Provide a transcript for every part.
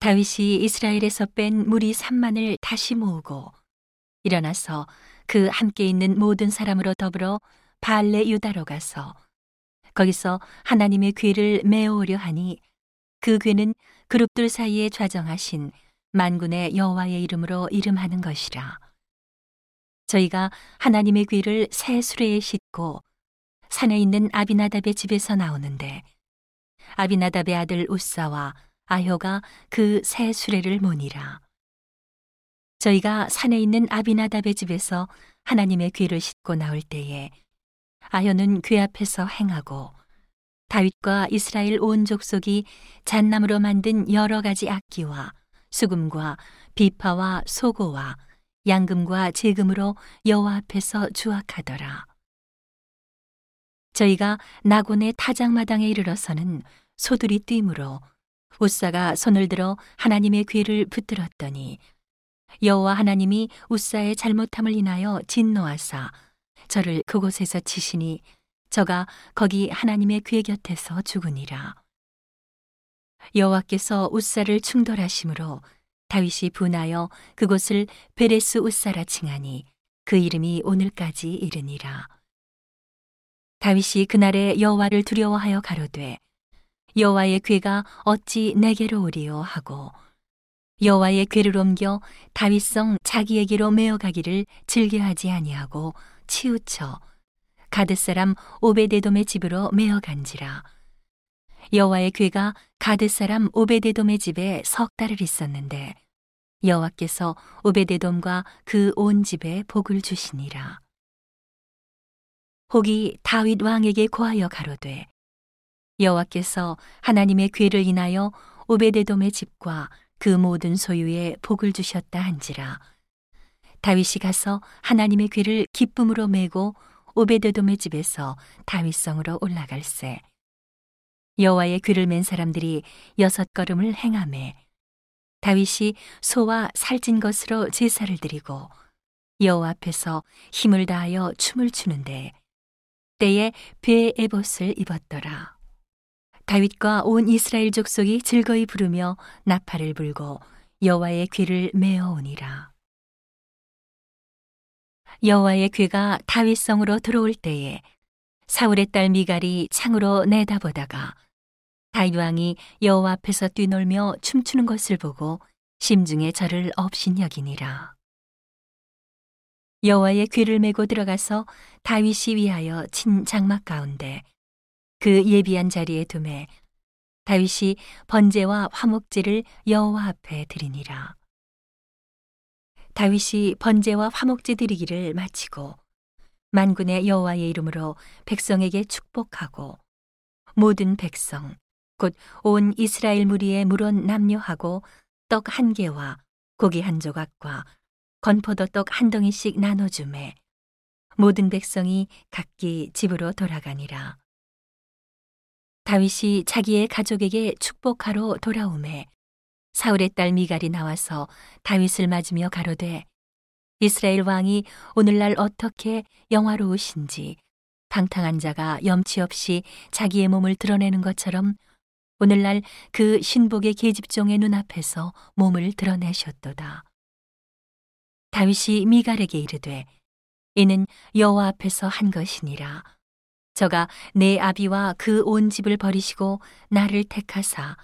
다윗이 이스라엘에서 뺀 무리 3만을 다시 모으고 일어나서 그 함께 있는 모든 사람으로 더불어 발레 유다로 가서 거기서 하나님의 귀를 메어오려 하니 그 귀는 그룹들 사이에 좌정하신 만군의 여호와의 이름으로 이름하는 것이라. 저희가 하나님의 귀를 새 수레에 싣고 산에 있는 아비나답의 집에서 나오는데 아비나답의 아들 우사와 아효가 그 새 수레를 모니라. 저희가 산에 있는 아비나답의 집에서 하나님의 귀를 싣고 나올 때에 아효는 귀 앞에서 행하고 다윗과 이스라엘 온 족속이 잣나무로 만든 여러 가지 악기와 수금과 비파와 소고와 양금과 제금으로 여호와 앞에서 주악하더라. 저희가 나곤의 타작마당에 이르러서는 소들이 뛰므로 우사가 손을 들어 하나님의 귀를 붙들었더니 여호와 하나님이 우사의 잘못함을 인하여 진노하사 저를 그곳에서 치시니 저가 거기 하나님의 귀 곁에서 죽으니라. 여호와께서 우사를 충돌하심으로 다윗이 분하여 그곳을 베레스 우사라 칭하니 그 이름이 오늘까지 이르니라. 다윗이 그날에 여호와를 두려워하여 가로되 여호와의 괴가 어찌 내게로 오리요? 하고 여호와의 괴를 옮겨 다윗성 자기에게로 메어가기를 즐겨하지 아니하고 치우쳐 가드 사람 오베데돔의 집으로 메어간지라. 여호와의 괴가 가드 사람 오베데돔의 집에 석 달을 있었는데 여호와께서 오베데돔과 그 온 집에 복을 주시니라. 혹이 다윗 왕에게 고하여 가로되 여호와께서 하나님의 괴를 인하여 오베데돔의 집과 그 모든 소유에 복을 주셨다 한지라 다윗이 가서 하나님의 괴를 기쁨으로 메고 오베데돔의 집에서 다윗성으로 올라갈세 여호와의 귀를 맨 사람들이 여섯 걸음을 행함에 다윗이 소와 살찐 것으로 제사를 드리고 여호와 앞에서 힘을 다하여 춤을 추는데 때에 배의 에봇을 입었더라. 다윗과 온 이스라엘 족속이 즐거이 부르며 나팔을 불고 여호와의 귀를 메어오니라. 여호와의 귀가 다윗 성으로 들어올 때에 사울의 딸 미갈이 창으로 내다보다가 다윗 왕이 여호와 앞에서 뛰놀며 춤추는 것을 보고 심중에 저를 업신여기니라. 여호와의 귀를 메고 들어가서 다윗이 위하여 친 장막 가운데 그 예비한 자리에 두매 다윗이 번제와 화목제를 여호와 앞에 드리니라. 다윗이 번제와 화목제 드리기를 마치고 만군의 여호와의 이름으로 백성에게 축복하고 모든 백성 곧 온 이스라엘 무리의 물론 남녀하고 떡 한 개와 고기 한 조각과 건포도 떡 한 덩이씩 나눠 주매 모든 백성이 각기 집으로 돌아가니라. 다윗이 자기의 가족에게 축복하러 돌아오매 사울의 딸 미갈이 나와서 다윗을 맞으며 가로되 이스라엘 왕이 오늘날 어떻게 영화로우신지 방탕한 자가 염치 없이 자기의 몸을 드러내는 것처럼 오늘날 그 신복의 계집종의 눈앞에서 몸을 드러내셨도다. 다윗이 미갈에게 이르되 이는 여호와 앞에서 한 것이니라. 저가 내 아비와 그 온 집을 버리시고 나를 택하사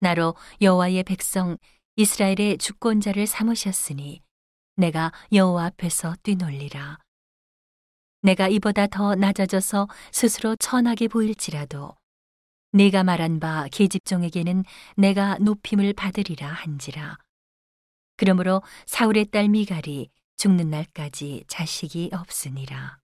나로 여호와의 백성 이스라엘의 주권자를 삼으셨으니 내가 여호와 앞에서 뛰놀리라. 내가 이보다 더 낮아져서 스스로 천하게 보일지라도 네가 말한 바 계집종에게는 내가 높임을 받으리라 한지라. 그러므로 사울의 딸 미갈이 죽는 날까지 자식이 없으니라.